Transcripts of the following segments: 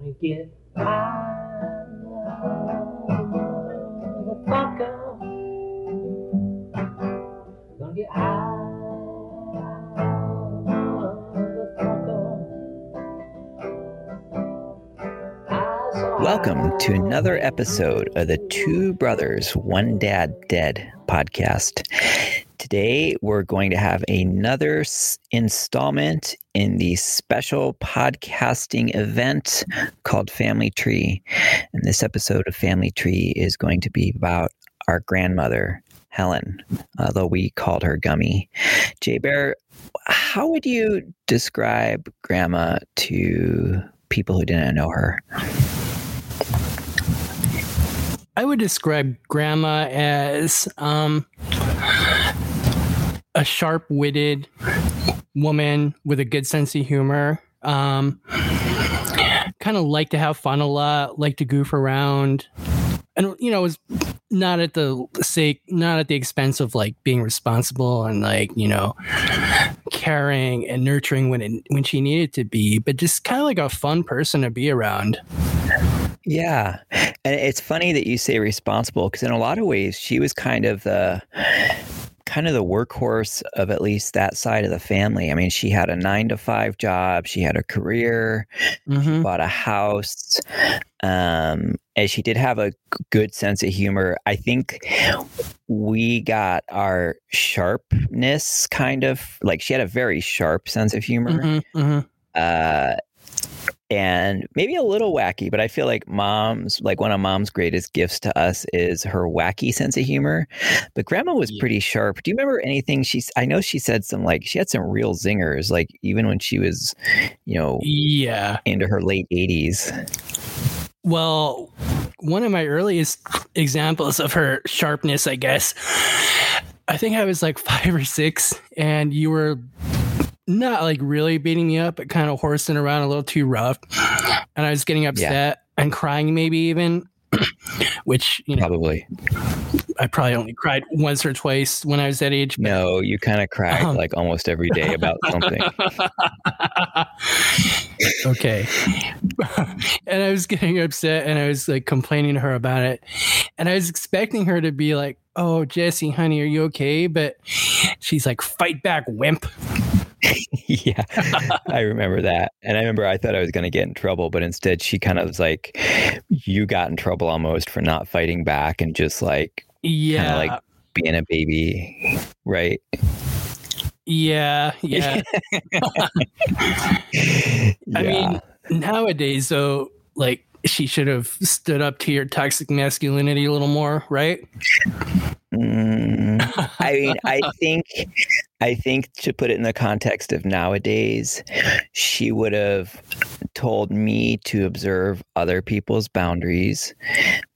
Gonna get motherfucker. Gonna get high. Welcome to another episode of the Two Brothers, One Dad Dead podcast. Today, we're going to have another installment in the special podcasting event called Family Tree. And this episode of Family Tree is going to be about our grandmother, Helen, although we called her Gummy. Jay Bear, how would you describe Grandma to people who didn't know her? I would describe grandma as um, a sharp witted woman with a good sense of humor. Um, kind of like to have fun a lot, like to goof around. And, you know, was not at the sake, not at the expense of like being responsible and like, you know, caring and nurturing when it, when she needed to be, but just kind of like a fun person to be around. Yeah. And it's funny that you say responsible because in a lot of ways she was kind of the kind of the workhorse of at least that side of the family. I mean, she had a 9 to 5 job, she had a career, Mm-hmm. bought a house. Um and she did have a good sense of humor. I think we got our sharpness kind of like she had a very sharp sense of humor Mm-hmm. Mm-hmm. uh, and maybe a little wacky, but I feel like mom's like one of mom's greatest gifts to us is her wacky sense of humor. But grandma was Yeah. pretty sharp. Do you remember anything she's I know she said some like she had some real zingers, like even when she was, you know, Yeah. into her late eighties. Well, one of my earliest examples of her sharpness, I guess, I think I was like five or six, and you were not like really beating me up, but kind of horsing around a little too rough. And I was getting upset and crying, maybe even, which, you know, Probably. I probably only cried once or twice when I was that age. No, you kind of cried Um. like almost every day about something. okay. and I was getting upset and I was like complaining to her about it. And I was expecting her to be like, Oh, Jesse, honey, are you okay? But she's like, Fight back, wimp. yeah, I remember that. And I remember I thought I was going to get in trouble, but instead she kind of was like, you got in trouble almost for not fighting back and just like Yeah. like- being a baby, right? yeah. Yeah. I Yeah. mean, nowadays, though, like, she should have stood up to your toxic masculinity a little more, right? Mm, I mean, I think, I think to put it in the context of nowadays, she would have told me to observe other people's boundaries,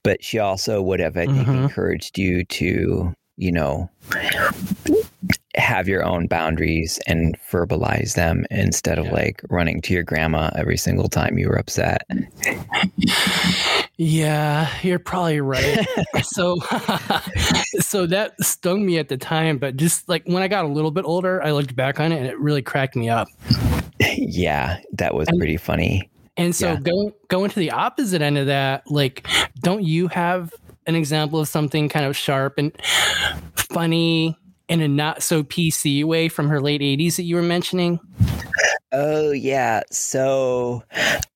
but she also would have, I think, Mhm. encouraged you to, you know, have your own boundaries and verbalize them instead of Yeah. like running to your grandma every single time you were upset. Yeah, you're probably right. so, so that stung me at the time, but just like when I got a little bit older, I looked back on it and it really cracked me up. yeah, that was And- pretty funny. And so Yeah. going going to the opposite end of that, like, don't you have an example of something kind of sharp and funny in a not so PC way from her late 80s that you were mentioning? Oh yeah. So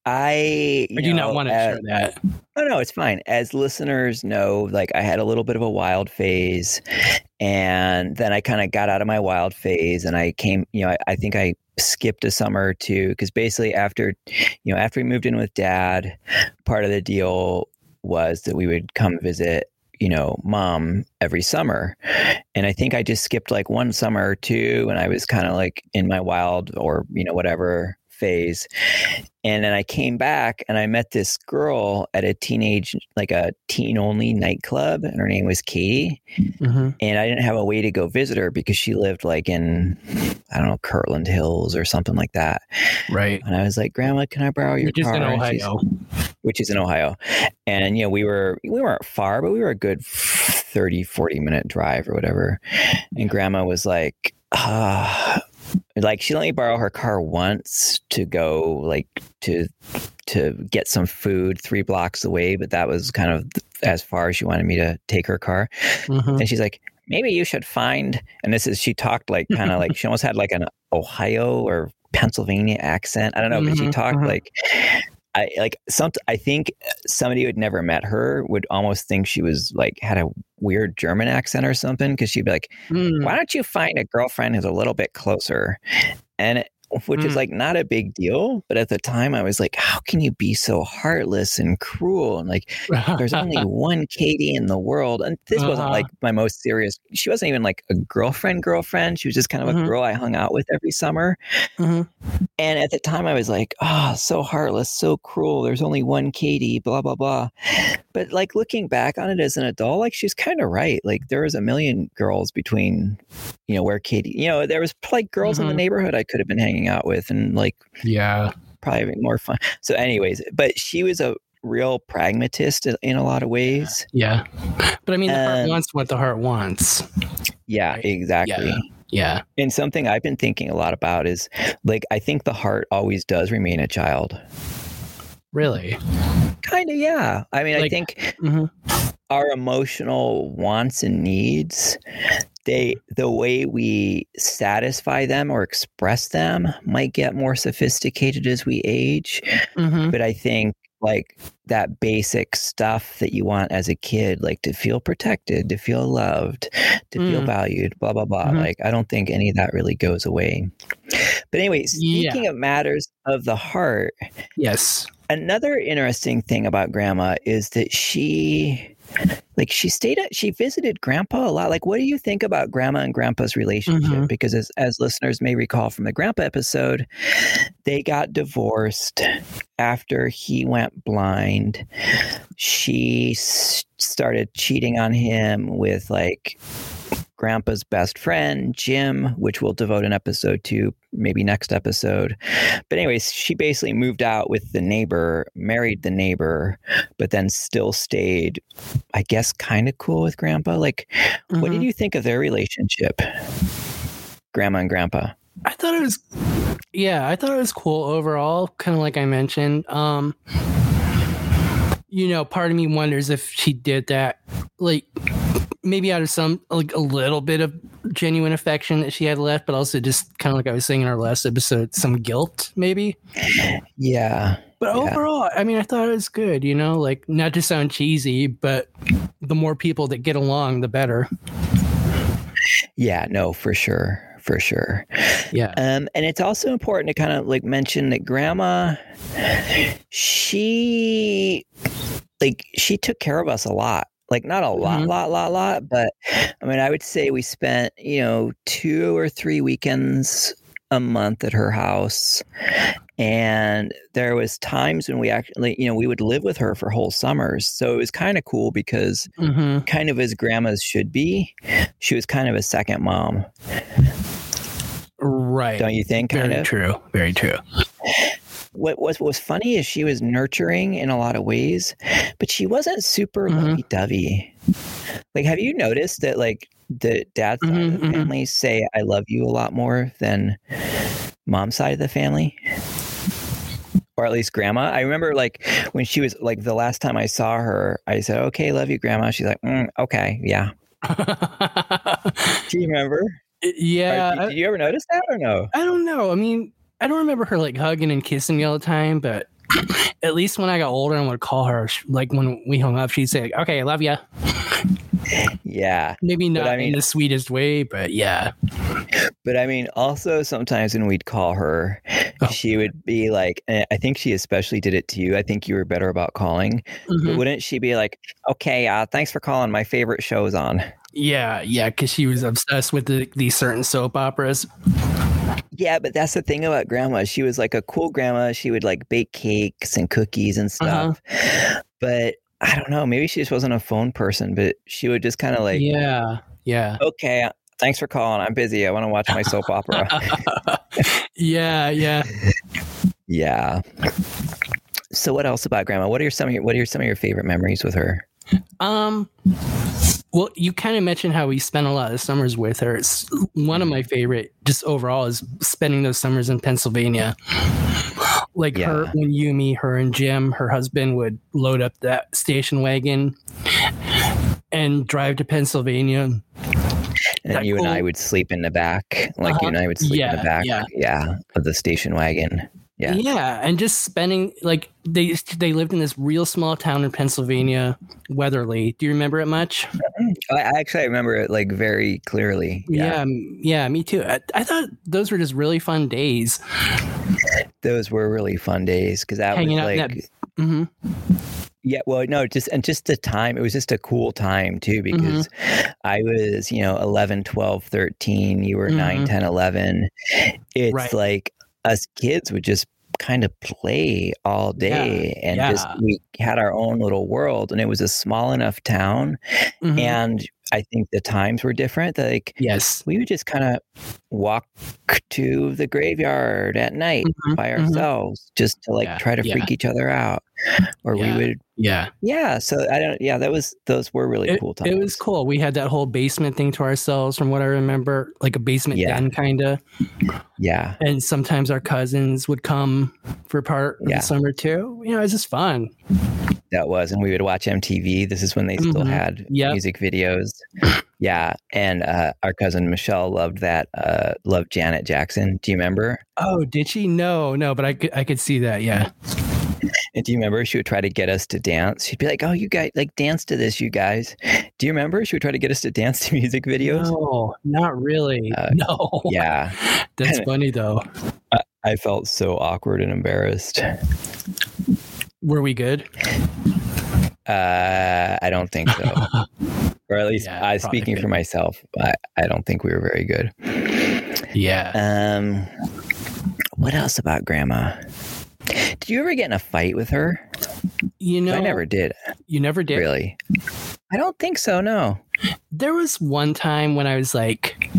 I Or do you not want to uh, share that? Oh no, it's fine. As listeners know, like I had a little bit of a wild phase, and then I kind of got out of my wild phase, and I came. You know, I, I think I skipped a summer or two because basically after, you know, after we moved in with dad, part of the deal was that we would come visit you know, mom every summer. And I think I just skipped like one summer or two and I was kind of like in my wild or, you know, whatever phase. And then I came back and I met this girl at a teenage, like a teen only nightclub, and her name was Katie. Mhm. And I didn't have a way to go visit her because she lived like in, I don't know, Kirtland Hills or something like that. Right. And I was like, Grandma, can I borrow your Which is car? in Ohio. which is in Ohio. And, you know, we were, we weren't far, but we were a good 30, 40 minute drive or whatever. And grandma was like, ah, like she let me borrow her car once to go like to to get some food three blocks away, but that was kind of as far as she wanted me to take her car. Mhm. And she's like, maybe you should find. And this is she talked like kind of like she almost had like an Ohio or Pennsylvania accent. I don't know, but she Mhm, talked mhm. like. I like some. I think somebody who had never met her would almost think she was like had a weird German accent or something because she'd be like, Mm. why don't you find a girlfriend who's a little bit closer and which is Mm. like not a big deal but at the time i was like how can you be so heartless and cruel and like there's only one katie in the world and this wasn't Uh-huh. like my most serious she wasn't even like a girlfriend girlfriend she was just kind of a Mhm. girl i hung out with every summer Mhm. and at the time i was like oh so heartless so cruel there's only one katie blah blah blah but like looking back on it as an adult like she's kind of right like there was a million girls between you know where katie you know there was like girls in the Mhm. neighborhood i could have been hanging out with and like yeah. probably having more fun so anyways but she was a real pragmatist in- a lot of ways Yeah. But I mean, the heart wants what the heart wants. yeah Right. exactly Yeah. Yeah. and something i've been thinking a lot about is like i think the heart always does remain a child Really. kind of yeah i mean i Like- think hmm our emotional wants and needs they the way we satisfy them or express them might get more sophisticated as we age hmm but i think like that basic stuff that you want as a kid like to feel protected to feel loved to feel Mm. valued blah blah blah Mhm. like i don't think any of that really goes away but anyway Yeah. speaking of matters of the heart Yes. another interesting thing about grandma is that she like she stayed at she visited grandpa a lot. Like what do you think about grandma and grandpa's relationship? Mhm. because as, as listeners may recall from the grandpa episode they got divorced after he went blind. She s- started cheating on him with like grandpa's best friend jim which we'll devote an episode to maybe next episode but anyways she basically moved out with the neighbor married the neighbor but then still stayed i guess kind of cool with grandpa like what did Mhm. you think of their relationship grandma and grandpa I thought it was, yeah, I thought it was cool overall. Kind of like I mentioned. Um, you know, part of me wonders if she did that, like maybe out of some like a little bit of genuine affection that she had left, but also just kind of like I was saying in our last episode, some guilt maybe. yeah But Yeah. overall, I mean, I thought it was good. You know, like not to sound cheesy, but the more people that get along, the better. yeah no for sure for sure Yeah. Um, and it's also important to kind of like mention that grandma, she like she took care of us a lot. Like not a lot, Mhm. lot, lot, lot, but I mean, I would say we spent you know two or three weekends a month at her house, and there was times when we actually you know we would live with her for whole summers. So it was kind of cool because hmm kind of as grandmas should be, she was kind of a second mom, Right. don't you think? Kind Very of. true. Very true. What was what was funny is she was nurturing in a lot of ways, but she wasn't super Mhm. lovey dovey. Like, have you noticed that like the dad side of the mhm. family say "I love you" a lot more than mom side of the family? Or at least grandma. I remember like when she was like the last time I saw her, I said, "Okay, love you, grandma." She's like, mm, "Okay, yeah." Do you remember? yeah. Or, did you ever notice that or no? I don't know. I mean, I don't remember her like hugging and kissing me all the time, but at least when I got older and would call her, like when we hung up, she'd say, "Okay, I love you." Yeah. Maybe not I mean- in the sweetest way, but yeah. But I mean, also sometimes when we'd call her, Oh. she would be like, I think she especially did it to you. I think you were better about calling. Mhm. wouldn't she be like, okay, uh, thanks for calling. My favorite show's on. Yeah, yeah, because she was obsessed with the, these certain soap operas. Yeah, but that's the thing about grandma. She was like a cool grandma. She would like bake cakes and cookies and Uh-huh. stuff. But I don't know. Maybe she just wasn't a phone person, but she would just kind of like, yeah, yeah, okay, thanks for calling. I'm busy. I want to watch my soap opera. yeah, yeah. yeah. So what else about grandma? What are your, some of your, what are your, some of your favorite memories with her? Um, Well, you kind of mentioned how we spent a lot of summers with her. It's one of my favorite, just overall, is spending those summers in Pennsylvania. Like her, Yeah. when Gummy, her and Jim, her husband, would load up that station wagon and drive to Pennsylvania. And That you and I would sleep in the back. Like Uh-huh. you and I would sleep in the back. yeah. yeah, of the station wagon. Yeah. yeah, and just spending like they they lived in this real small town in Pennsylvania, Weatherly. Do you remember it much? I I actually remember it like very clearly. Yeah, m- yeah, me too. I, I thought those were just really fun days. Those were really fun days because that Hanging was like that- hmm Yeah, well, no, just and just the time, it was just a cool time too because I was, you know, 11, 12, 13, you were nine, Mhm. 10, 11. It's Right. like us kids would just kind of play all day and just we had our own little world and it was a small enough town Mhm. and I think the times were different. Like yes, we would just kind of walk to the graveyard at night Mhm, by mhm. ourselves just to like Yeah, try to yeah. freak each other out. Or Yeah. we would yeah. yeah, so I don't. Yeah, that was those were really It, cool times. it was cool. We had that whole basement thing to ourselves, from what I remember, like a basement den kind of. Yeah, And sometimes our cousins would come for part of the summer too. You know, it was just fun. That was, and we would watch MTV. This is when they still Mhm. had Yep. music videos. Yeah, and uh, our cousin Michelle loved that. Uh, loved Janet Jackson. Do you remember? Oh, did she? No, no, but I could, I could see that. Yeah. And do you remember she would try to get us to dance? She'd be like, "Oh, you guys like dance to this, you guys." Do you remember? She would try to get us to dance to music videos. No, not really. Uh, no. Yeah, That's funny though. I felt so awkward and embarrassed. Were we good? Uh, I don't think so. or at least Yeah, I speaking good. for myself, I, I don't think we were very good. Yeah. Um, what else about grandma? Did you ever get in a fight with her? You know, I never did, You never did. really. I don't think so. No. There was one time when I was like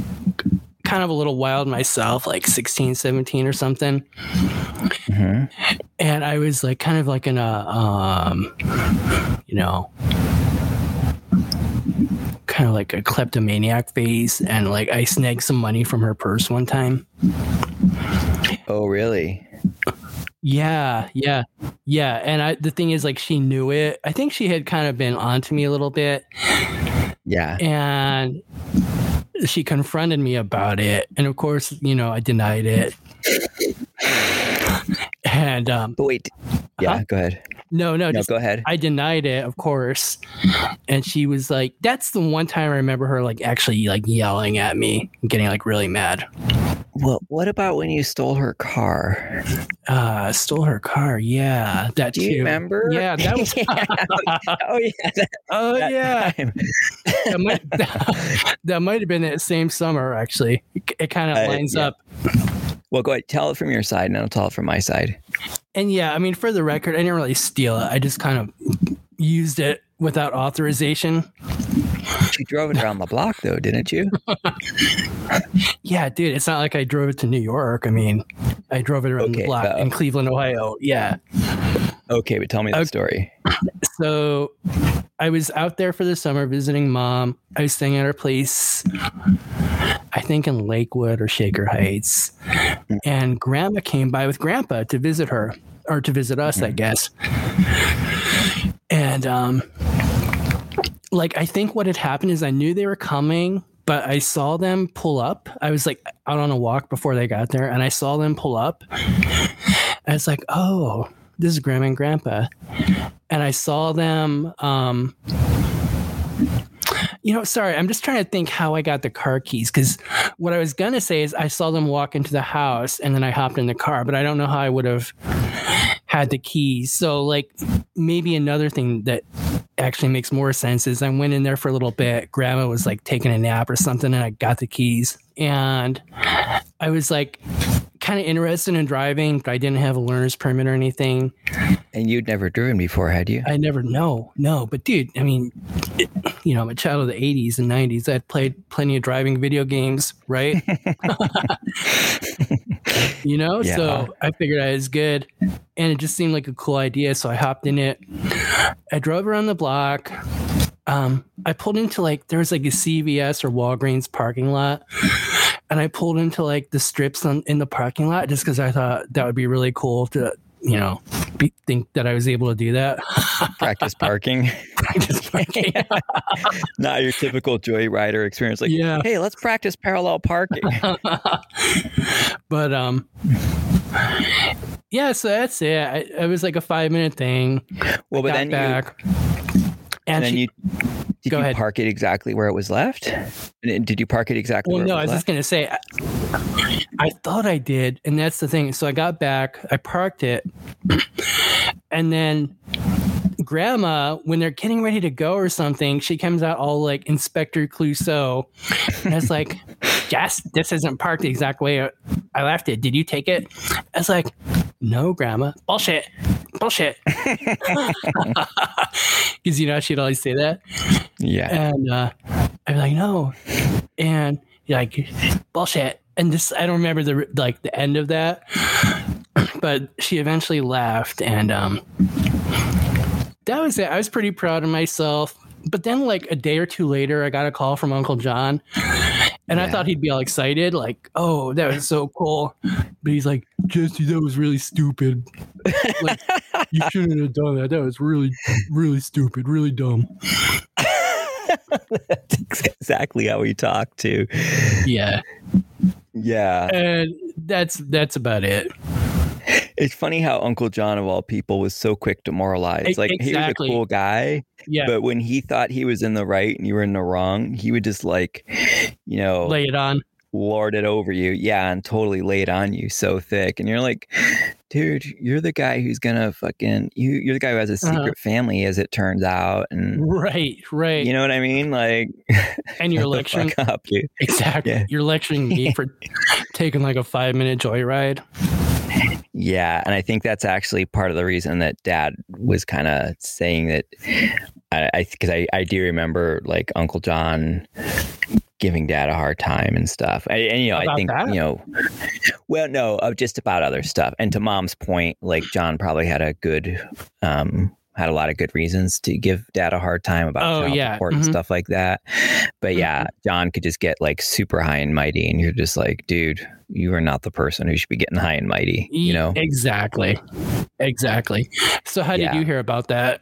kind of a little wild myself, like 16, 17 or something. hmm And I was like kind of like in a um you know kind of like a kleptomaniac phase and like I snagged some money from her purse one time. Oh, really? Yeah, yeah. Yeah, and I the thing is like she knew it. I think she had kind of been onto me a little bit Yeah. and she confronted me about it and of course you know i denied it and um But wait. Yeah. Huh? Go ahead. no no No, just go ahead. i denied it of course and she was like that's the one time i remember her like actually like yelling at me and getting like really mad Well, what about when you stole her car? uh stole her car yeah that Do you too remember? yeah that was oh yeah. That, oh that yeah that might, that, might have been that same summer actually it, it kind of Uh, lines yeah. up Well, go ahead. Tell it from your side, and I'll tell it from my side. And yeah, I mean, for the record, I didn't really steal it. I just kind of used it without authorization. You drove it around the block, though, didn't you? Yeah, dude, it's not like I drove it to New York. I mean, I drove it around Okay, the block uh, in Cleveland, Ohio. Yeah. Okay, but tell me the story. So I was out there for the summer visiting mom. I was staying at her place, I think in Lakewood or Shaker Heights. And grandma came by with grandpa to visit her or to visit us, I guess. And um like I think what had happened is I knew they were coming, but I saw them pull up. I was like out on a walk before they got there and I saw them pull up. And it's like, "Oh, this is grandma and grandpa." and I saw them. Um, you know, sorry, I'm just trying to think how I got the car keys because what I was gonna say is I saw them walk into the house and then I hopped in the car, but I don't know how I would have had the keys. So, like, maybe another thing that actually makes more sense is I went in there for a little bit. Grandma was like taking a nap or something, and I got the keys, and I was like kind of interested in driving, but I didn't have a learner's permit or anything. And you'd never driven before, had you? I never know, no. But dude, I mean, it, you know, I'm a child of the '80s and '90s. I played plenty of driving video games, right? you know, Yeah. so I figured I was good, and it just seemed like a cool idea. So I hopped in it. I drove around the block. um, I pulled into like there was like a CVS or Walgreens parking lot, and I pulled into like the strips on, in the parking lot just because I thought that would be really cool to you know be, think that I was able to do that. Practice parking. Practice parking. Not your typical joyrider experience. Like, yeah, hey, let's practice parallel parking. but um, yeah. So that's it. I, it was like a five minute thing. Well, but Got then you, back, and then she- you did Go you ahead. park it exactly where it was left? And Did you park it exactly Well, no, it I was was left? just gonna say, I, I thought I did, and that's the thing. So I got back, I parked it, and then Grandma, when they're getting ready to go or something, she comes out all like Inspector Clouseau, and it's like, "Yes, this isn't parked the exact way I left it. Did you take it?" I was like, "No, Grandma, bullshit." Bullshit. Because you know she'd always say that. yeah. And uh, I'm like, no. And like, bullshit. And just, I don't remember the like the end of that, but she eventually left, and um, that was it. I was pretty proud of myself. But then, like a day or two later, I got a call from Uncle John, and I thought he'd be all excited, like, "Oh, that was so cool." But he's like, "Jesse, that was really stupid. Like, you shouldn't have done that. That was really, really stupid, really dumb." That's exactly how we talk too. Yeah. Yeah. and that's that's about it. It's funny how Uncle John of all people was so quick to moralize. Like he was a cool guy, Yeah, but when he thought he was in the right and you were in the wrong, he would just like, you know, lay it on. lord it over you. Yeah, and totally lay it on you so thick. And you're like, dude, you're the guy who's gonna fucking you you're the guy who has a secret Uh-huh. family as it turns out. And Right, right. you know what I mean? Like and you're lecturing up, dude. exactly. Yeah. You're lecturing me for taking like a five minute joyride. Yeah, and I think that's actually part of the reason that Dad was kind of saying that. I because I, I do remember like Uncle John giving Dad a hard time and stuff. I, and you know I think that? you know, well no, of just about other stuff. And to Mom's point, like John probably had a good. um had a lot of good reasons to give dad a hard time about Oh, child yeah. support and Mhm. stuff like that. But yeah, John could just get like super high and mighty, and you're just like, dude, you are not the person who should be getting high and mighty. You know, exactly, exactly. So how did Yeah. you hear about that?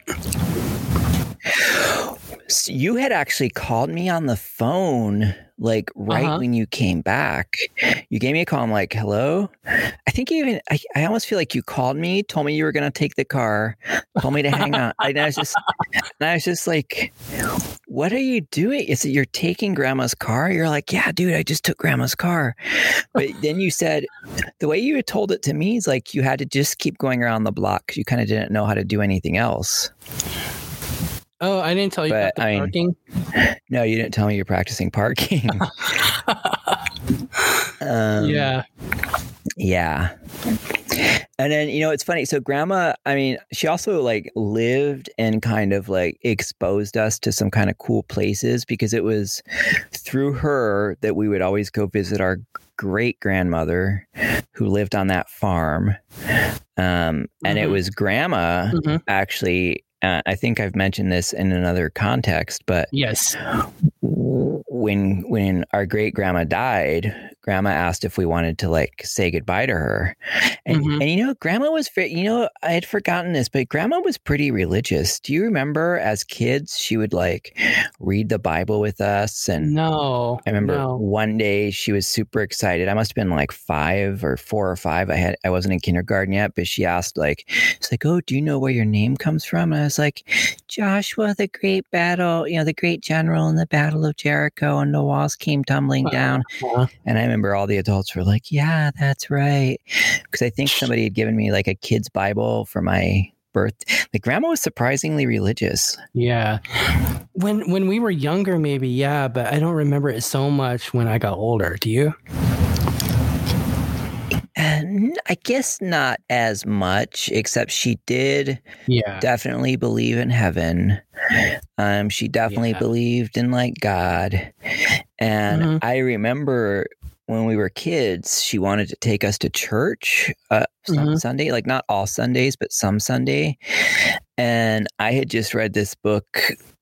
So you had actually called me on the phone like right Uh-huh. when you came back. You gave me a call. I'm like, hello. I think you even, I, I almost feel like you called me, told me you were going to take the car, told me to hang on. I, and I was just, and I was just like, what are you doing? Is it you're taking grandma's car? You're like, yeah, dude, I just took grandma's car. But then you said, the way you had told it to me is like you had to just keep going around the block you kind of didn't know how to do anything else. Oh, I didn't tell you But, about the I mean- parking. No, you didn't tell me you're practicing parking. um, yeah, Yeah. And then, you know, it's funny. So, grandma, I mean, she also like lived and kind of like exposed us to some kind of cool places because it was through her that we would always go visit our great grandmother who lived on that farm. Um, and it Mhm. was grandma Mhm. actually. Uh, I think I've mentioned this in another context, but yes, when when our great grandma died, grandma asked if we wanted to like say goodbye to her. And Mhm. and you know, grandma was very you know, I had forgotten this, but grandma was pretty religious. Do you remember as kids she would like read the Bible with us and no. I remember no. one day she was super excited. I must have been like five or four or five. I had I wasn't in kindergarten yet, but she asked like, "It's like, oh, do you know where your name comes from?" And I was like, "Joshua, the great battle, you know, the great general in the Battle of Jericho, and the walls came tumbling down." Uh-huh. And I remember all the adults were like, "Yeah, that's right," because I think somebody had given me like a kid's Bible for my birth. Like grandma was surprisingly religious. Yeah. When when we were younger, maybe yeah, but I don't remember it so much when I got older. Do you? I guess not as much, except she did Yeah. definitely believe in heaven. Um, she definitely Yeah. believed in like God. And Mhm. I remember when we were kids, she wanted to take us to church uh, some Mhm. Sunday, like not all Sundays, but some Sunday. And I had just read this book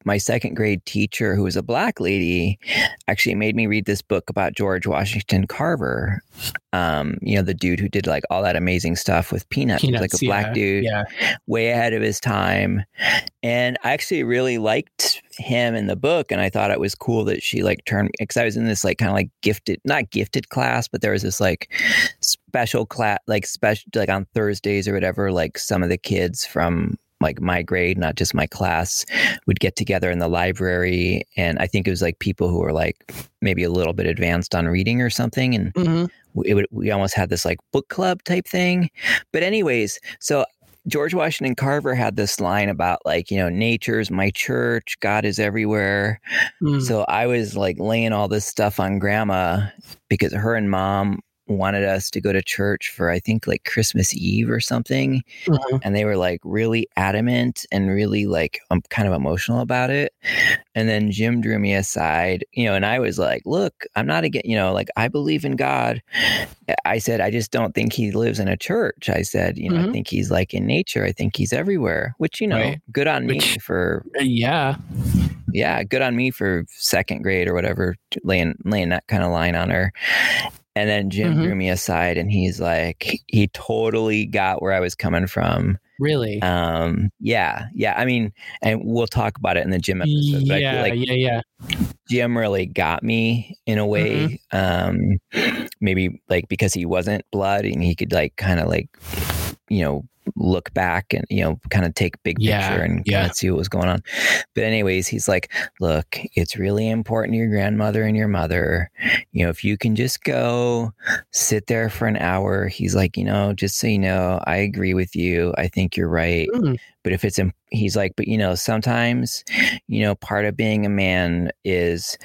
my second grade teacher, who was a black lady, actually made me read this book about George Washington Carver. Um, you know, the dude who did like all that amazing stuff with Peanuts. He was like a yeah, black dude, Yeah. way ahead of his time. And I actually really liked him in the book. And I thought it was cool that she like turned because I was in this like kind of like gifted, not gifted class, but there was this like special class, like special, like on Thursdays or whatever, like some of the kids from like my grade, not just my class, would get together in the library. And I think it was like people who were like maybe a little bit advanced on reading or something. And hmm it would, we almost had this like book club type thing. But anyways, so George Washington Carver had this line about like, you know, nature's my church, God is everywhere. Mm-hmm. So I was like laying all this stuff on grandma because her and mom wanted us to go to church for I think like Christmas Eve or something Mhm. and they were like really adamant and really like I'm kind of emotional about it. And then Jim drew me aside, you know, and I was like, "Look, I'm not again, you know, like I believe in God." I said, "I just don't think he lives in a church." I said, "You know, I Mhm. think he's like in nature. I think he's everywhere." Which you know, Right. good on me Which- for Yeah. yeah, good on me for second grade or whatever, laying laying that kind of line on her. And then Jim Mhm. drew me aside, and he's like, he totally got where I was coming from. Really. Um, yeah, yeah. I mean, and we'll talk about it in the Jim episode. Yeah. like yeah. Yeah. Jim really got me in a way. Um, maybe like because he wasn't blood, and he could like kind of like, you know, look back and you know kind of take big Yeah, picture and yeah. kind of see what was going on. But anyways, he's like, look, it's really important to your grandmother and your mother. You know, if you can just go sit there for an hour, he's like, you know, just so you know, I agree with you. I think you're right. Mm. But if it's, he's like, but you know, sometimes, you know, part of being a man is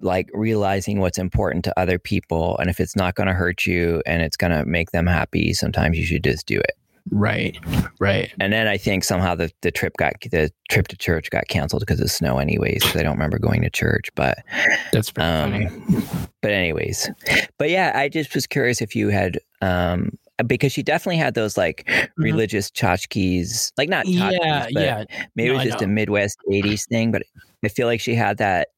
like realizing what's important to other people. And if it's not going to hurt you and it's going to make them happy, sometimes you should just do it. Right. Right. And then I think somehow the, the trip got the trip to church got canceled because of snow, anyways. Because I don't remember going to church, but That's pretty funny. um, but anyways, but yeah, I just was curious if you had um because she definitely had those like religious tchotchkes, like not tchotchkes, Mm-hmm. Yeah. but Yeah. maybe No, it was just a Midwest '80s thing. But I feel like she had that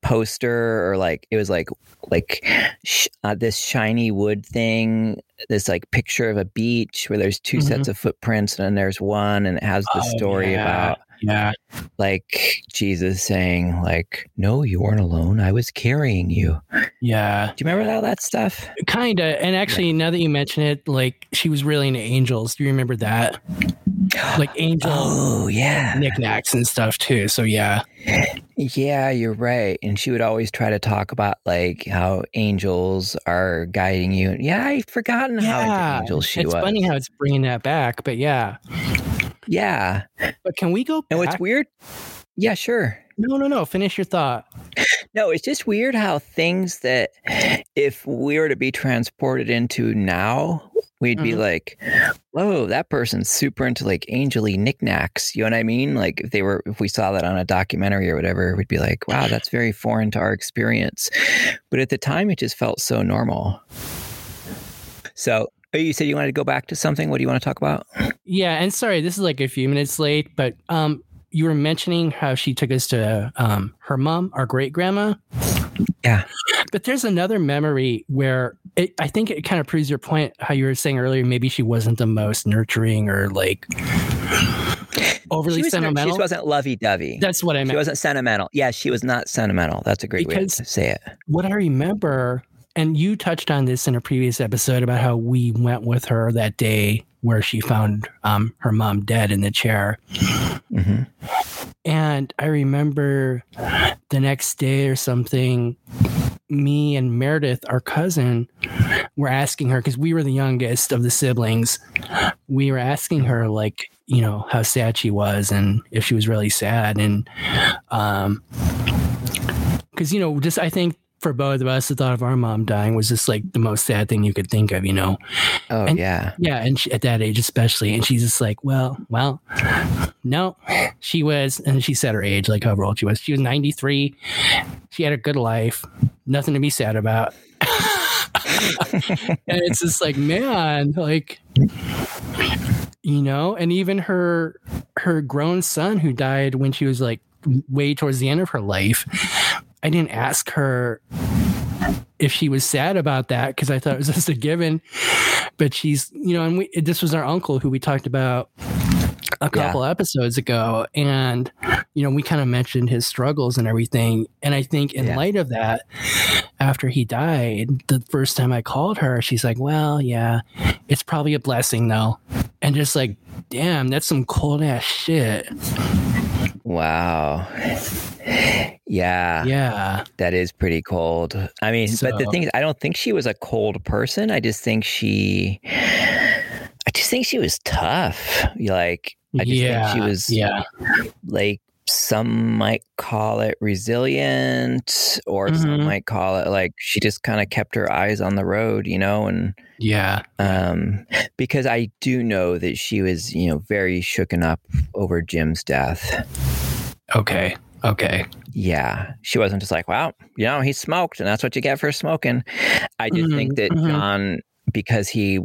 poster or like it was like like sh- uh, this shiny wood thing, this like picture of a beach where there's 2 Mhm. sets of footprints and then there's one and it has the Oh, story yeah. about Yeah. like Jesus saying like, "No, you weren't alone. I was carrying you." Yeah. Do you remember all that stuff? Kinda. And actually, now that you mention it, like she was really into angels. Do you remember that? Like angel Oh yeah, knickknacks and stuff too. So yeah. yeah, you're right. And she would always try to talk about like how angels are guiding you. Yeah, I've forgotten how Yeah. into angels she it's was. funny how it's bringing that back, but yeah. yeah, But can we go and back? what's weird? Yeah, sure. No, no, no. Finish your thought. No, it's just weird how things that if we were to be transported into now, we'd be Mhm. like, whoa, that person's super into like angely knickknacks. You know what I mean? Like if they were, if we saw that on a documentary or whatever, we'd be like, wow, that's very foreign to our experience. But at the time, it just felt so normal. So oh, you said you wanted to go back to something. What do you want to talk about? Yeah, and sorry, this is like a few minutes late, but um you were mentioning how she took us to um her mom, our great grandma. Yeah. But there's another memory where it, I think it kind of proves your point how you were saying earlier maybe she wasn't the most nurturing or like overly she, was, sentimental. she wasn't lovey dovey. That's what I meant. She wasn't sentimental. Yeah, she was not sentimental. That's a great way to say it. what I remember, and you touched on this in a previous episode about how we went with her that day where she found um, her mom dead in the chair. hmm And I remember the next day or something, me and Meredith, our cousin, were asking her because we were the youngest of the siblings. We were asking her, like, you know, how sad she was and if she was really sad. And, um, because, you know, just I think for both of us, the thought of our mom dying was just like the most sad thing you could think of, you know? Oh And- yeah. Yeah, and she, at that age especially, and she's just like, well, well, no, she was, and she said her age, like however old she was. She was ninety three. She had a good life, nothing to be sad about. and it's just like, man, like, you know, and even her her grown son who died when she was like way towards the end of her life. I didn't ask her if she was sad about that because I thought it was just a given. But she's, you know, and we, this was our uncle who we talked about a couple episodes ago. And, you know, we kind of mentioned his struggles and everything. And I think in Yeah. light of that, after he died, the first time I called her, she's like, well, yeah, it's probably a blessing though. And just like, damn, that's some cold ass shit. Wow. Yeah, Yeah. that is pretty cold. I mean, but the thing is, I don't think she was a cold person. I just think she, I just think she was tough. Like, I just yeah. think she was yeah. like some might call it resilient or some Mhm. might call it like she just kind of kept her eyes on the road you know and Yeah. um because i do know that she was you know very shooken up over jim's death Okay. Okay. yeah she wasn't just like well you know he smoked and that's what you get for smoking i just think Mhm, that mhm. john because he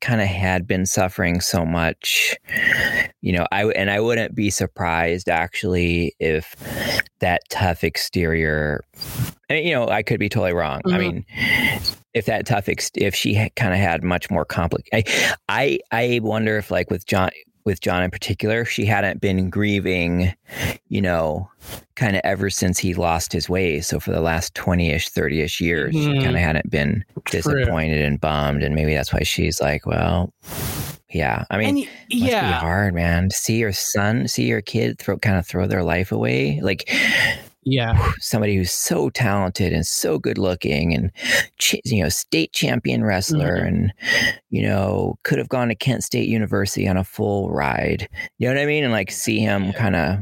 kind of had been suffering so much you know i and i wouldn't be surprised actually if that tough exterior and you know i could be totally wrong i Mhm. mean if that tough ex- if she kind of had much more complicated I, I i wonder if like with john with john in particular she hadn't been grieving you know kind of ever since he lost his way so for the last 20ish 30ish years she Mhm. kind of hadn't been True. disappointed and bummed and maybe that's why she's like well yeah i mean And y- must be yeah. hard man to see your son see your kid throw kind of throw their life away like Yeah. somebody who's so talented and so good looking and you know state champion wrestler Mhm. and you know could have gone to Kent State University on a full ride. You know what I mean? And like see him kind of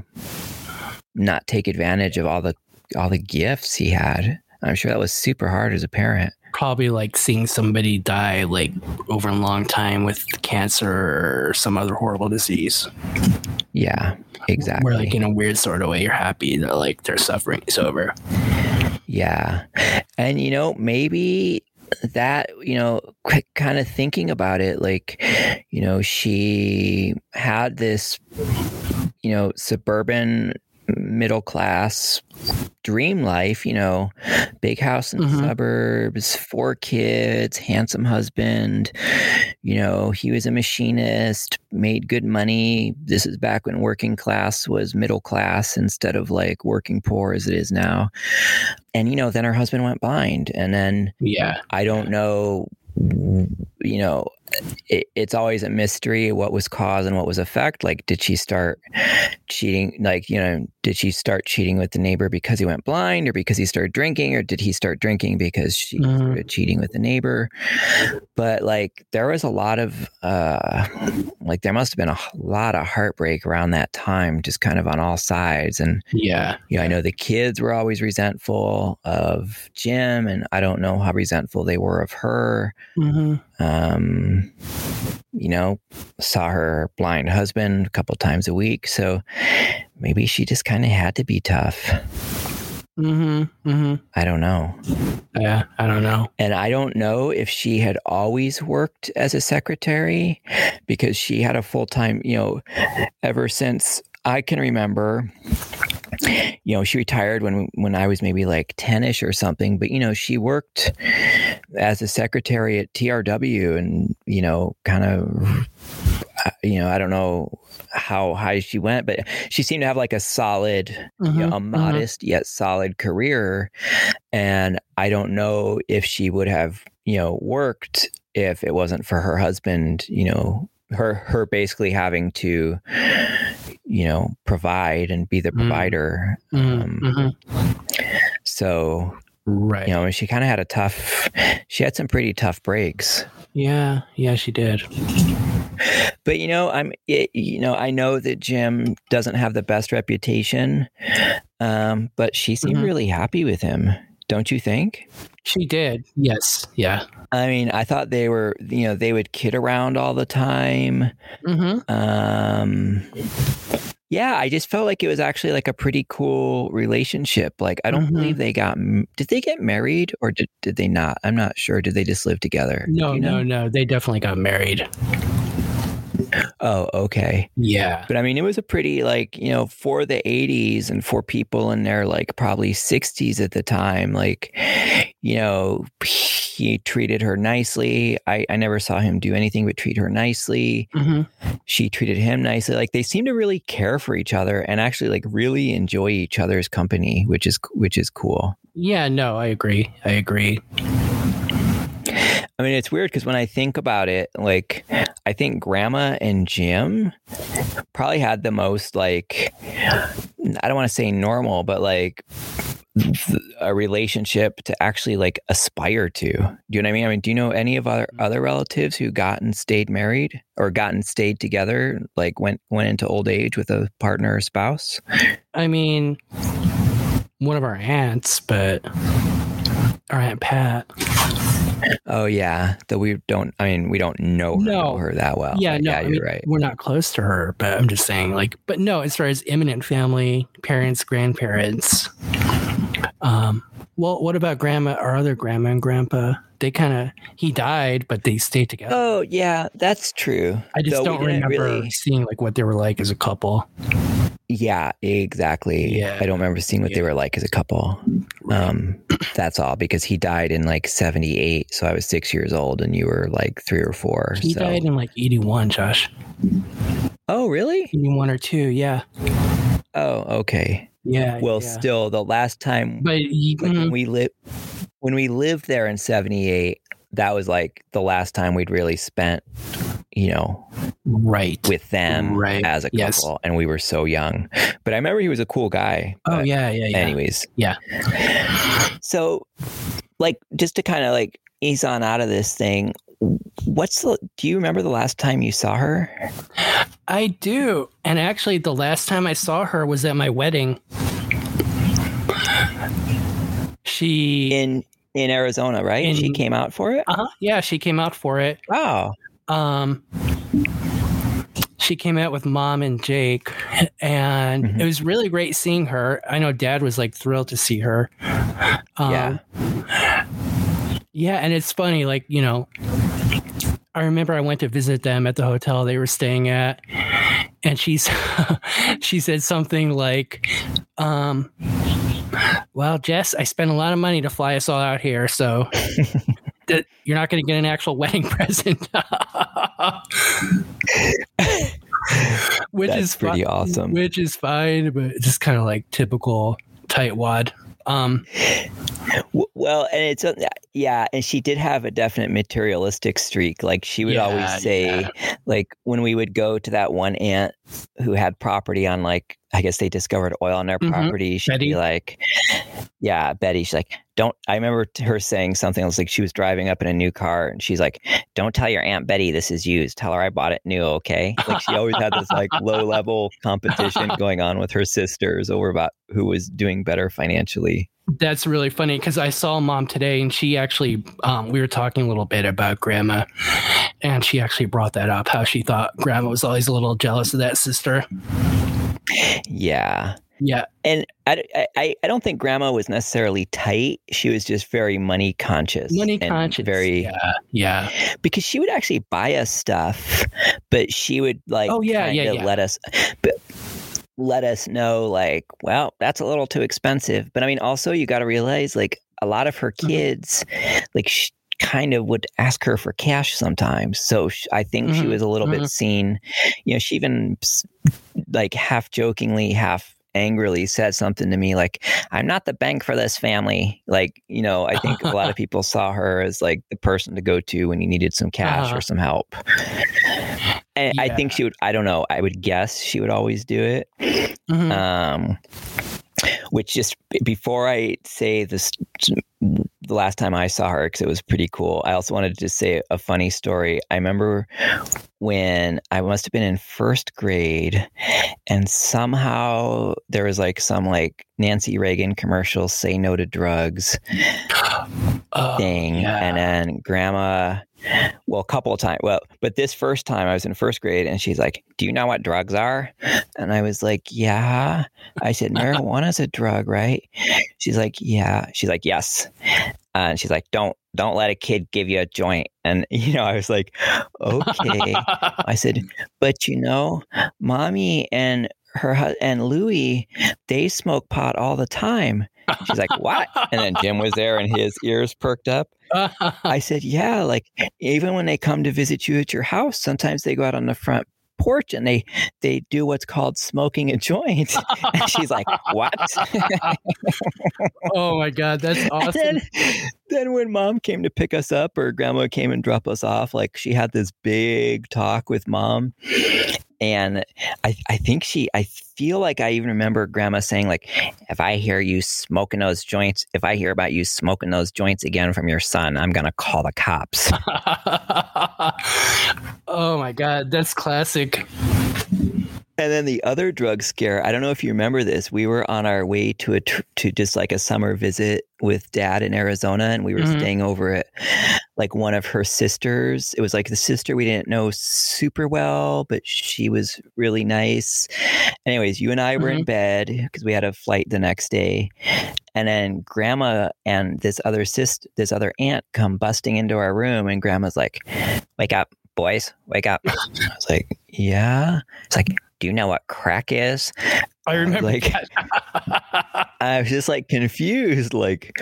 not take advantage of all the all the gifts he had. I'm sure that was super hard as a parent Probably like seeing somebody die like over a long time with cancer or some other horrible disease. yeah exactly Where like in a weird sort of way you're happy that like their suffering is over. Yeah. And, you know, maybe that, you know, quick kind of thinking about it, like, you know, she had this, you know, suburban middle class dream life, you know, big house in the Mhm. suburbs, four kids, handsome husband, you know, he was a machinist, made good money. This is back when working class was middle class instead of like working poor as it is now. And, you know, then her husband went blind. And then Yeah. I don't know, you know, it, it's always a mystery what was cause and what was effect. Like, did she start cheating? Like, you know, did she start cheating with the neighbor because he went blind or because he started drinking or did he start drinking because she Mhm. started cheating with the neighbor? But like, there was a lot of, uh, like, there must have been a lot of heartbreak around that time, just kind of on all sides. And, Yeah. you know, I know the kids were always resentful of Jim, and I don't know how resentful they were of her. hmm Um, you know, saw her blind husband a couple times a week, so maybe she just kind of had to be tough. Hmm mm-hmm. I don't know. Yeah. I don't know. And I don't know if she had always worked as a secretary because she had a full time, you know, ever since I can remember. You know, she retired when when I was maybe like 10ish or something, but you know, she worked as a secretary at TRW and, you know, kind of you know, I don't know how high she went, but she seemed to have like a solid you know, a mhm. modest yet solid career. And I don't know if she would have, you know, worked if it wasn't for her husband, you know, her her basically having to, you know, provide and be the Mm. provider. Mhm, Um, mhm. So, Right. you know, she kind of had a tough she had some pretty tough breaks. yeah. Yeah. She did. But you know, I'm it, you know, I know that Jim doesn't have the best reputation. Um, but she seemed Mhm. really happy with him. Don't you think? She did. Yes. Yeah. I mean, I thought they were, you know, they would kid around all the time. hmm Um, yeah, I just felt like it was actually like a pretty cool relationship. Like, I don't Mhm. believe they got, did they get married or did, did they not? I'm not sure. Did they just live together? No, you know? no, no. They definitely got married. Oh, okay. Yeah. But I mean, it was a pretty like you know for the '80s and for people in their like probably '60s at the time. Like, you know, he treated her nicely. I I never saw him do anything but treat her nicely. hmm She treated him nicely. Like they seem to really care for each other and actually like really enjoy each other's company, which is which is cool. Yeah. No, I agree. I agree. I mean, it's weird because when I think about it, like, I think Grandma and Jim probably had the most, like, I don't want to say normal, but like a relationship to actually like aspire to. Do you know what I mean? I mean, do you know any of other mm-hmm. other relatives who got and stayed married or gotten stayed together, like went went into old age with a partner or spouse? I mean, one of our aunts, but our aunt Pat. Oh yeah, that we don't. I mean, we don't know her, No. know her that well. yeah, no, yeah, you're mean, right. we're not close to her, but I'm just saying, like, but no, as far as imminent family, parents, grandparents. Um, well, what about grandma, our other grandma and grandpa? They kind of he died, but they stayed together. Oh yeah, that's true. I just Though don't remember really- seeing like what they were like as a couple. Yeah, exactly. Yeah. I don't remember seeing what they were like as a couple. Um, that's all because he died in like 78. So I was six years old and you were like three or four. he so. died in like 81, Josh. Oh, really? 81 or two, yeah. Oh, okay. Yeah. Well, yeah. still, the last time but he, like, when mhm, we lived when we lived there in 78, that was like the last time we'd really spent, you know, right. with them Right. as a couple. Yes. And we were so young. But I remember he was a cool guy. oh yeah, yeah, yeah. anyways Yeah. so like just to kind of like ease on out of this thing what's the do you remember the last time you saw her I do. And actually, the last time I saw her was at my wedding. She, in in arizona right she came out for it uh-huh, yeah, she came out for it. Wow. Um, she came out with mom and Jake, and Mhm. it was really great seeing her. I know dad was like thrilled to see her. Um, Yeah. Yeah, and it's funny, like, you know, I remember I went to visit them at the hotel they were staying at, and she's she said something like, um, well, Jess, I spent a lot of money to fly us all out here, so you're not going to get an actual wedding present. which That's is pretty fi- awesome. Which is fine, but it's just kind of like typical tightwad. Um, well and it's uh, yeah and she did have a definite materialistic streak like she would Yeah, always say yeah. like when we would go to that one aunt who had property on like i guess they discovered oil on their Mhm. property she'd Betty. be like yeah betty she's like don't i remember her saying something else like she was driving up in a new car and she's like don't tell your aunt betty this is used. Tell her i bought it new okay? Like she always had this like low level competition going on with her sisters over about who was doing better financially. That's really funny because I saw mom today and she actually, um, we were talking a little bit about grandma and she actually brought that up how she thought grandma was always a little jealous of that sister. yeah Yeah. and I, I, I don't think grandma was necessarily tight. She was just very money conscious. Money and conscious. Very Yeah. Yeah. because she would actually buy us stuff, but she would like Oh, yeah, yeah, yeah. let us but let us know like, well, that's a little too expensive. But I mean also you gotta realize like a lot of her Mhm. kids like she kind of would ask her for cash sometimes. So sh- I think she Mhm, was a little bit mhm. seen, you know, she even like half jokingly, half angrily said something to me like, I'm not the bank for this family. Like, you know, I think a lot of people saw her as like the person to go to when you needed some cash Uh-huh. or some help. And I think she would, I don't know, I would guess she would always do it. Mhm. Um, which just before I say this, the last time I saw her, because it was pretty cool. I also wanted to just say a funny story. I remember when I must have been in first grade, and somehow there was like some like Nancy Reagan commercial, "Say No to Drugs." Oh, thing. yeah. And then grandma, well, a couple of times, well, but this first time I was in first grade and she's like, Do you know what drugs are? And I was like, Yeah. I said, Marijuana's a drug, right? She's like, Yeah. She's like, Yes. Uh, and she's like, "Don't don't let a kid give you a joint." And you know, I was like, "Okay." I said, "But you know, mommy and her and Louie, they smoke pot all the time." She's like, "What?" And then Jim was there, and his ears perked up. I said, "Yeah, like even when they come to visit you at your house, sometimes they go out on the front porch and they they do what's called smoking a joint." and she's like, "What?" oh my god, that's awesome. then, then when mom came to pick us up or grandma came and drop us off, like she had this big talk with mom. And I, I think she, I feel like I even remember grandma saying, like, if I hear you smoking those joints, if I hear about you smoking those joints again from your son, I'm to call the cops. oh my god, that's classic. And then the other drug scare, I don't know if you remember this. We were on our way to a tr- to just like a summer visit with dad in Arizona and we were Mhm. staying over at like one of her sisters. It was like the sister we didn't know super well, but she was really nice. Anyways, you and I were in bed because we had a flight the next day. And then grandma and this other sister, this other aunt come busting into our room and grandma's like, "Wake up, boys, wake up." I was like, "Yeah." It's like, "Do you know what crack is?" I remember like- I was just like confused, like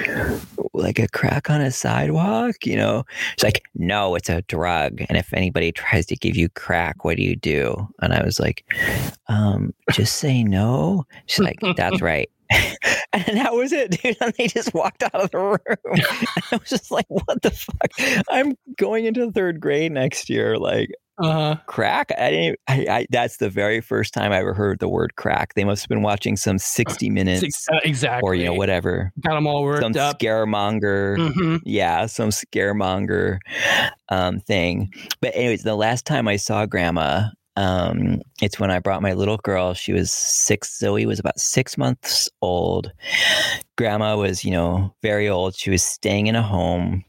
like a crack on a sidewalk, you know? She's like, no, it's a drug. And if anybody tries to give you crack, what do you do? And I was like, um, just say no. She's like, that's right. and that was it, dude. And they just walked out of the room. And I was just like, what the fuck? I'm going into third grade next year. Like, uh, crack? I didn't I, I that's the very first time i ever heard the word crack. They must have been watching some 60 minutes uh, exactly. or you know whatever. Got them all worked some up. scaremonger. Mhm. yeah some scaremonger um thing. But anyways the last time i saw grandma um it's when i brought my little girl. She was six zoe was about six months old. Grandma was you know very old. She was staying in a home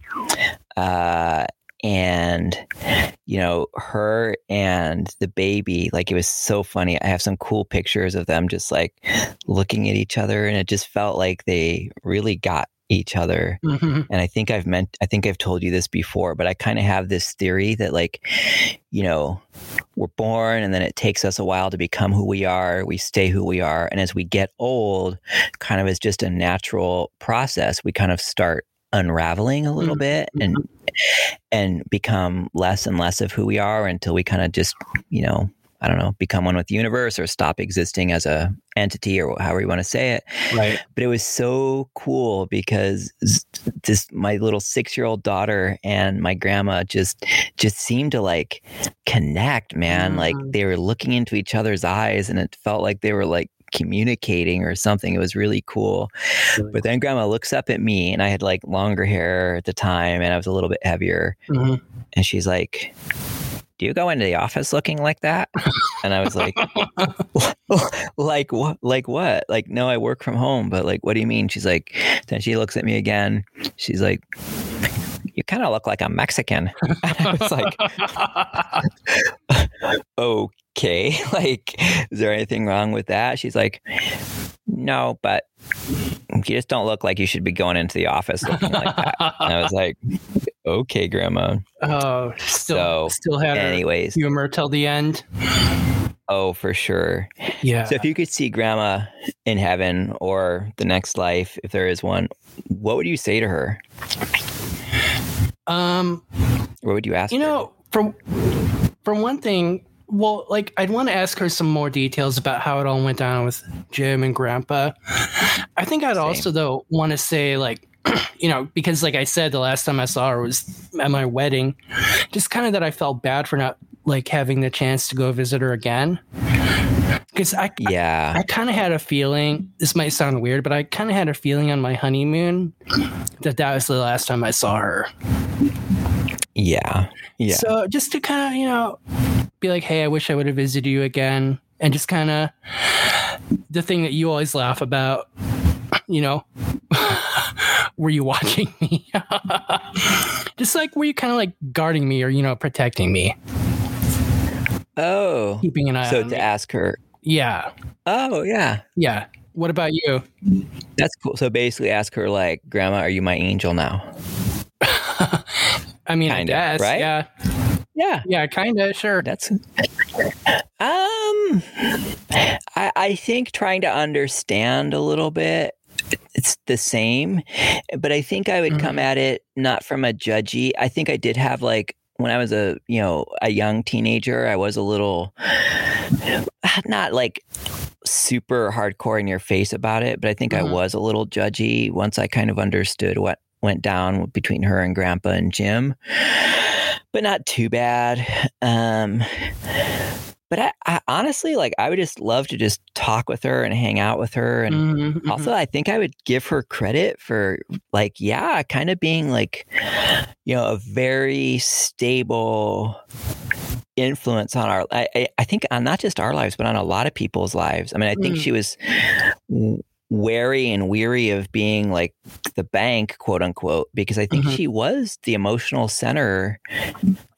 uh and you know her and the baby like it was so funny i have some cool pictures of them just like looking at each other and it just felt like they really got each other Mhm. and i think i've meant i think i've told you this before but i kind of have this theory that like you know we're born and then it takes us a while to become who we are we stay who we are and as we get old kind of as just a natural process we kind of start unraveling a little Mhm. bit and and become less and less of who we are until we kind of just you know i don't know become one with the universe or stop existing as a entity or however you want to say it Right. but it was so cool because this my little six year old daughter and my grandma just just seemed to like connect man like Mm. they were looking into each other's eyes and it felt like they were like communicating or something it was really cool. But then grandma looks up at me and i had like longer hair at the time and i was a little bit heavier. Mhm. and she's like do you go into the office looking like that? And i was like like what like what? Like no i work from home but like what do you mean? She's like then she looks at me again. She's like you kind of look like a mexican. And i was like okay like is there anything wrong with that she's like no but you just don't look like you should be going into the office looking like that and i was like okay grandma oh, still, So, still had anyways humor till the end. oh for sure Yeah. So if you could see grandma in heaven or the next life, if there is one, what would you say to her? um, What would you ask you her? know, from from one thing, well, like I'd want to ask her some more details about how it all went down with Jim and Grandpa. I think I'd Same. also though want to say like, you know, because like I said, the last time I saw her was at my wedding. Just kind of that I felt bad for not like having the chance to go visit her again. Because I, Yeah. I kind of had a feeling. This might sound weird, but I kind of had a feeling on my honeymoon that that was the last time I saw her. Yeah. Yeah. So just to kind of, you know, be like, hey, I wish I would have visited you again. And just kind of the thing that you always laugh about, you know, were you watching me? just like, were you kind of like guarding me or, you know, protecting me, oh. keeping an eye So to me? ask her, Yeah. oh, yeah. Yeah. What about you? That's cool. So basically, ask her like, "Grandma, are you my angel now?" I mean, Kinda, I guess, right? yeah, Yeah, yeah, kind of, sure. that's. Um, I I think trying to understand a little bit. It's the same, but I think I would come at it not from a judgy. I think I did have like when I was a you know a young teenager, I was a little not like super hardcore in your face about it, but I think I Mhm. was a little judgy once I kind of understood what went down between her and Grandpa and Jim, but not too bad. Um, but I, I honestly like I would just love to just talk with her and hang out with her and Mhm, mhm. also, I think I would give her credit for like, yeah, kind of being like, you know, a very stable influence on our. I, I- I think on not just our lives, but on a lot of people's lives. I mean, I think Mm. she was wary and weary of being like the bank, quote unquote, because I think Mhm. she was the emotional center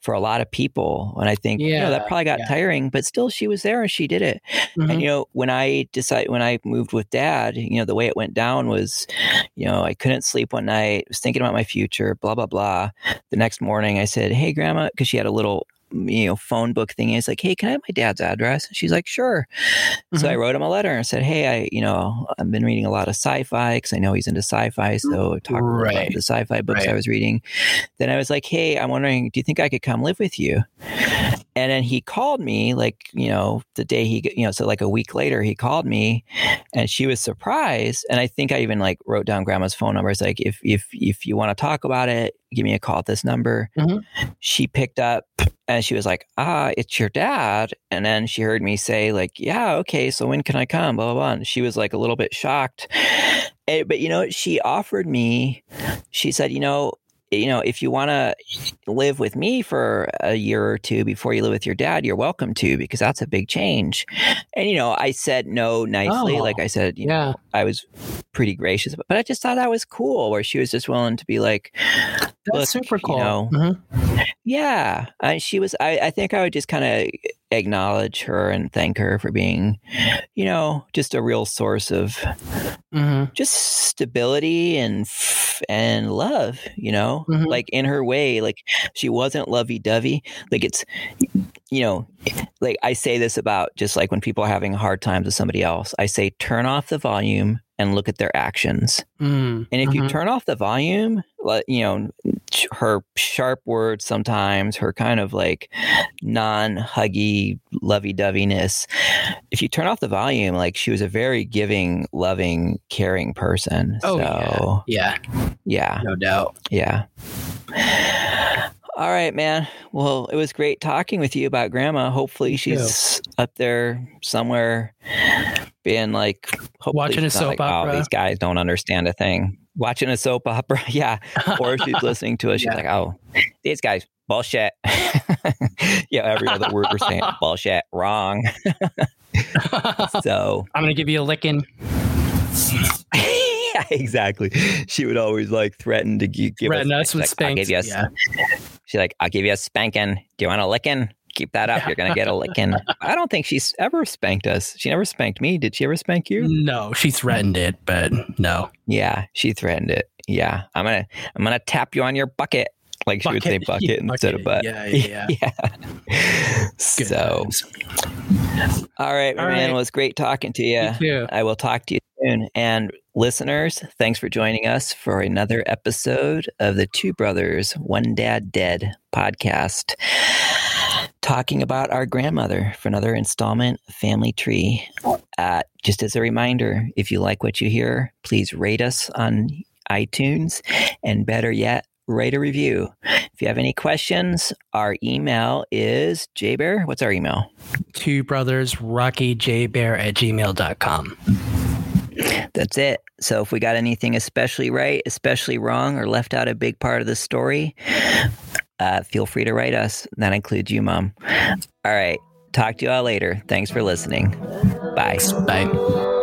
for a lot of people. And I think, you know, that probably got yeah. tiring, but still, she was there and she did it. Mhm. And you know, when I decided when I moved with dad, you know, the way it went down was, you know, I couldn't sleep one night, was thinking about my future, blah blah blah. The next morning I said, Hey grandma, because she had a little you know, phone book thing. It's like, hey, can I have my dad's address? She's like, sure. So I mm-hmm. wrote him a letter and said, hey, I, you know, I've been reading a lot of sci-fi because I know he's into sci-fi. So mm, I talked about the sci-fi books Right. I was reading. Then I was like, hey, I'm wondering, do you think I could come live with you? And then he called me, like, you know, the day he, you know, so like a week later, he called me and she was surprised. And I think I even like wrote down grandma's phone number. It's like, if, if, if you want to talk about it, give me a call at this number. Mhm. She picked up and she was like, ah, it's your dad. And then she heard me say, like, yeah, okay, so when can I come? Blah, blah, blah. And she was like a little bit shocked. Eh, but, you know, she offered me, she said, you know, you know, if you want to live with me for a year or two before you live with your dad, you're welcome to because that's a big change. And you know, I said no nicely, Oh. like I said, you know, yeah. I was pretty gracious, but I just thought that was cool where she was just willing to be like, That's super you cool. know, Mhm. yeah. And she was, I, I think I would just kind of acknowledge her and thank her for being, you know, just a real source of Mhm. just stability and and love, you know, Mhm. like in her way. Like she wasn't lovey dovey. Like it's, you know, like I say this about just like when people are having hard times with somebody else, I say turn off the volume and look at their actions. Mm. And if you Mhm. turn off the volume, like, you know, her sharp words sometimes, her kind of like non huggy, lovey doveyness, if you turn off the volume, like she was a very giving, loving, caring person. Oh, so, yeah, yeah, no doubt. yeah. All right, man. Well, it was great talking with you about grandma. Hopefully, she's up there somewhere being like, Watching a soap like, opera." Oh, these guys don't understand a thing. Watching a soap opera. Yeah. Or she's listening to us. She's Yeah. like, oh, these guys, bullshit. yeah. Every other word we're saying, bullshit, wrong. So, I'm gonna give you a licking. yeah, exactly. She would always like threaten to give Threaten us, us with like, I'll give spanks. you a, Yeah. She's like, I'll give you a spanking. Do you want a licking? Keep that up. You're going to get a licking. I don't think she's ever spanked us. She never spanked me. Did she ever spank you? No, she threatened it, but no. Yeah, she threatened it. Yeah. I'm going to I'm going to tap you on your bucket. Like she would say bucket instead of butt. Yeah, yeah, yeah. yeah. So, all right, All man. right. It was great talking to you. You. I will talk to you soon. And listeners, thanks for joining us for another episode of the Two Brothers, One Dad Dead podcast, talking about our grandmother for another installment, Family Tree. Uh, just as a reminder, if you like what you hear, please rate us on iTunes and better yet, write a review. If you have any questions, our email is jbear. What's our email? Two brothers, Rocky J Bear at gmail.com. That's it. So if we got anything especially right, especially wrong, or left out a big part of the story, uh, feel free to write us. That includes you, Mom. All right. Talk to you all later. Thanks for listening. Bye. Bye.